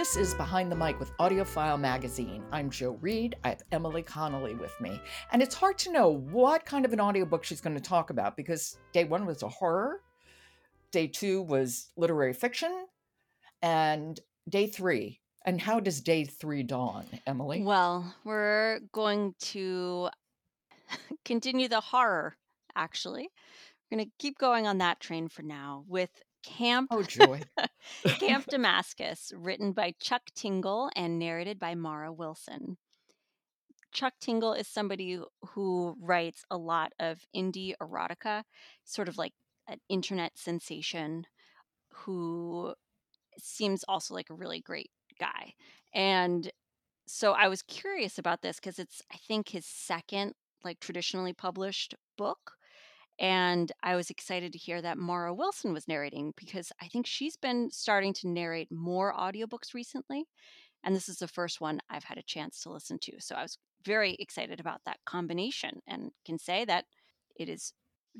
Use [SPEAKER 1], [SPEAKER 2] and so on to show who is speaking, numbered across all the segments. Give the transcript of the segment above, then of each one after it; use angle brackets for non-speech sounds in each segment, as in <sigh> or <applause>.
[SPEAKER 1] This is Behind the Mic with AudioFile Magazine. I'm Jo Reed. I have Emily Connelly with me. And it's hard to know what kind of an audiobook she's going to talk about because day one was a horror, day two was literary fiction, and day three. And how does day three dawn, Emily?
[SPEAKER 2] Well, we're going to <laughs> continue the horror, actually. We're going to keep going on that train for now with Camp
[SPEAKER 1] Oh, joy. <laughs>
[SPEAKER 2] Camp Damascus, written by Chuck Tingle and narrated by Mara Wilson. Chuck Tingle is somebody who- writes a lot of indie erotica, sort of like an internet sensation, who seems also like a really great guy. And so I was curious about this because it's, I think, his second like traditionally published book. And I was excited to hear that Mara Wilson was narrating because I think she's been starting to narrate more audiobooks recently. And this is the first one I've had a chance to listen to. So I was very excited about that combination and can say that it is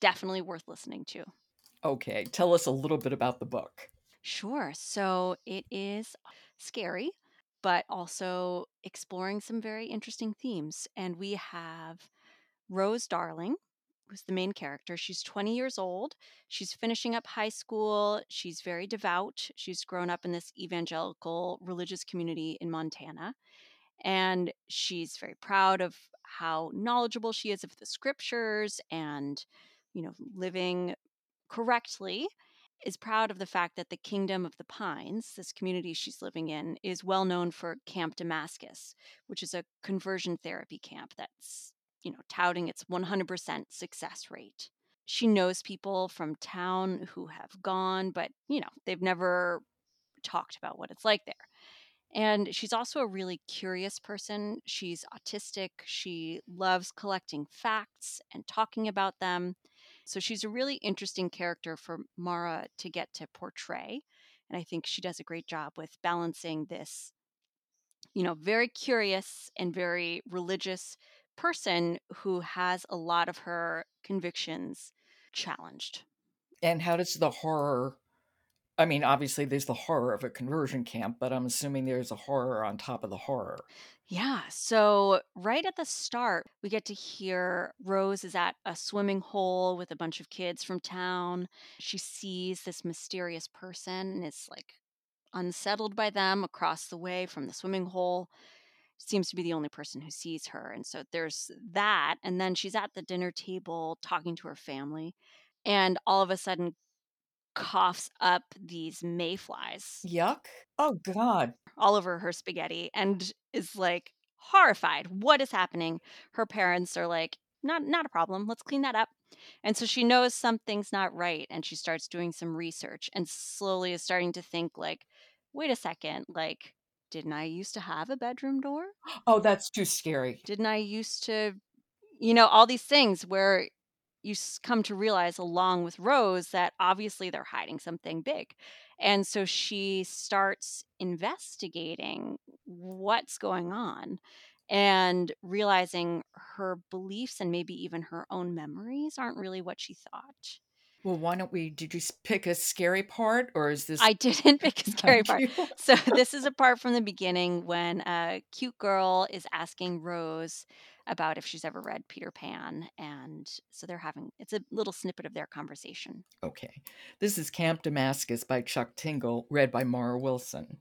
[SPEAKER 2] definitely worth listening to.
[SPEAKER 1] Okay, tell us a little bit about the book.
[SPEAKER 2] Sure. So it is scary, but also exploring some very interesting themes. And we have Rose Darling, who's the main character. She's 20 years old. She's finishing up high school. She's very devout. She's grown up in this evangelical religious community in Montana. And she's very proud of how knowledgeable she is of the scriptures and, you know, living correctly is proud of the fact that the Kingdom of the Pines, this community she's living in, is well known for Camp Damascus, which is a conversion therapy camp that's, you know, touting its 100% success rate. She knows people from town who have gone, but, you know, they've never talked about what it's like there. And she's also a really curious person. She's autistic. She loves collecting facts and talking about them. So she's a really interesting character for Mara to get to portray. And I think she does a great job with balancing this, you know, very curious and very religious person who has a lot of her convictions challenged.
[SPEAKER 1] And how does the horror? I mean, obviously, there's the horror of a conversion camp, but I'm assuming there's a horror on top of the horror.
[SPEAKER 2] Yeah. So, right at the start, we get to hear Rose is at a swimming hole with a bunch of kids from town. She sees this mysterious person and is like unsettled by them across the way from the swimming hole. Seems to be the only person who sees her. And so there's that. And then she's at the dinner table talking to her family. And all of a sudden, coughs up these mayflies
[SPEAKER 1] Yuck. Oh, God.
[SPEAKER 2] all over her spaghetti and is like horrified. What is happening? Her parents are like, not not a problem. Let's clean that up. And so she knows something's not right and she starts doing some research and slowly is starting to think like, wait a second, like didn't I used to have a bedroom door?
[SPEAKER 1] Oh, that's too scary.
[SPEAKER 2] Didn't I used to you know all these things where you come to realize along with Rose that obviously they're hiding something big. And so she starts investigating what's going on and realizing her beliefs and maybe even her own memories aren't really what she thought.
[SPEAKER 1] Well, why don't we? Did you pick a scary part, or is this?
[SPEAKER 2] I didn't <laughs> pick a <laughs> scary part. So <laughs> this is a part from the beginning when a cute girl is asking Rose about if she's ever read Peter Pan and so they're having it's a little snippet of their conversation.
[SPEAKER 1] Okay. This is Camp Damascus by Chuck Tingle, read by Mara Wilson.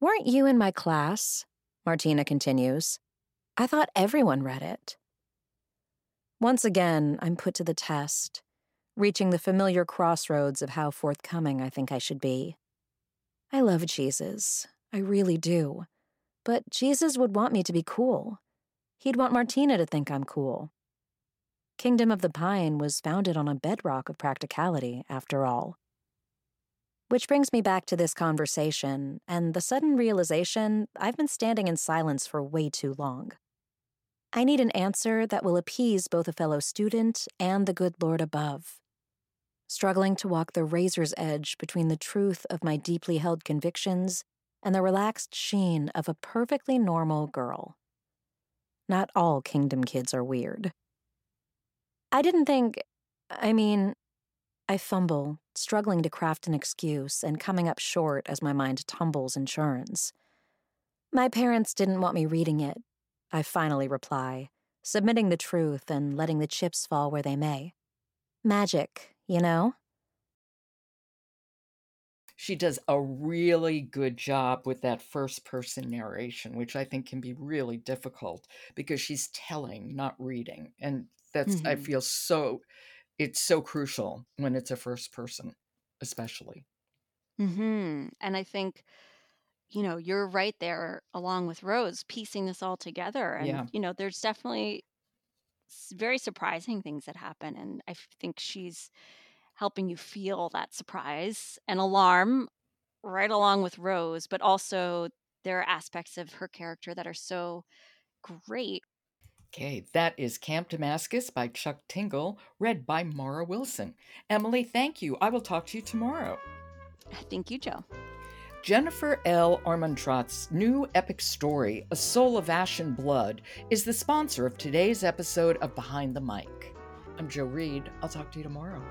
[SPEAKER 3] Weren't you in my class? Martina continues. I thought everyone read it. Once again, I'm put to the test, reaching the familiar crossroads of how forthcoming I think I should be. I love Jesus. I really do. But Jesus would want me to be cool. He'd want Martina to think I'm cool. Kingdom of the Pine was founded on a bedrock of practicality, after all. Which brings me back to this conversation and the sudden realization I've been standing in silence for way too long. I need an answer that will appease both a fellow student and the good Lord above. Struggling to walk the razor's edge between the truth of my deeply held convictions and the relaxed sheen of a perfectly normal girl. Not all Kingdom kids are weird. I didn't think, I mean, I fumble, struggling to craft an excuse and coming up short as my mind tumbles and churns. My parents didn't want me reading it, I finally reply, submitting the truth and letting the chips fall where they may. Magic, you know?
[SPEAKER 1] She does a really good job with that first person narration, which I think can be really difficult because she's telling, not reading. And that's, I
[SPEAKER 2] Mhm.
[SPEAKER 1] feel so, it's so crucial when it's a first person, especially.
[SPEAKER 2] Mm-hmm. And I think, you know, you're right there along with Rose piecing this all together. And,
[SPEAKER 1] Yeah.
[SPEAKER 2] you know, there's definitely very surprising things that happen. And I think she's helping you feel that surprise and alarm right along with Rose, but also there are aspects of her character that are so great.
[SPEAKER 1] Okay, that is Camp Damascus by Chuck Tingle, read by Mara Wilson. Emily, thank you. I will talk to you tomorrow.
[SPEAKER 2] Thank you, Jo.
[SPEAKER 1] Jennifer L. Armentrout's new epic story, A Soul of Ash and Blood, is the sponsor of today's episode of Behind the Mic. I'm Jo Reed. I'll talk to you tomorrow.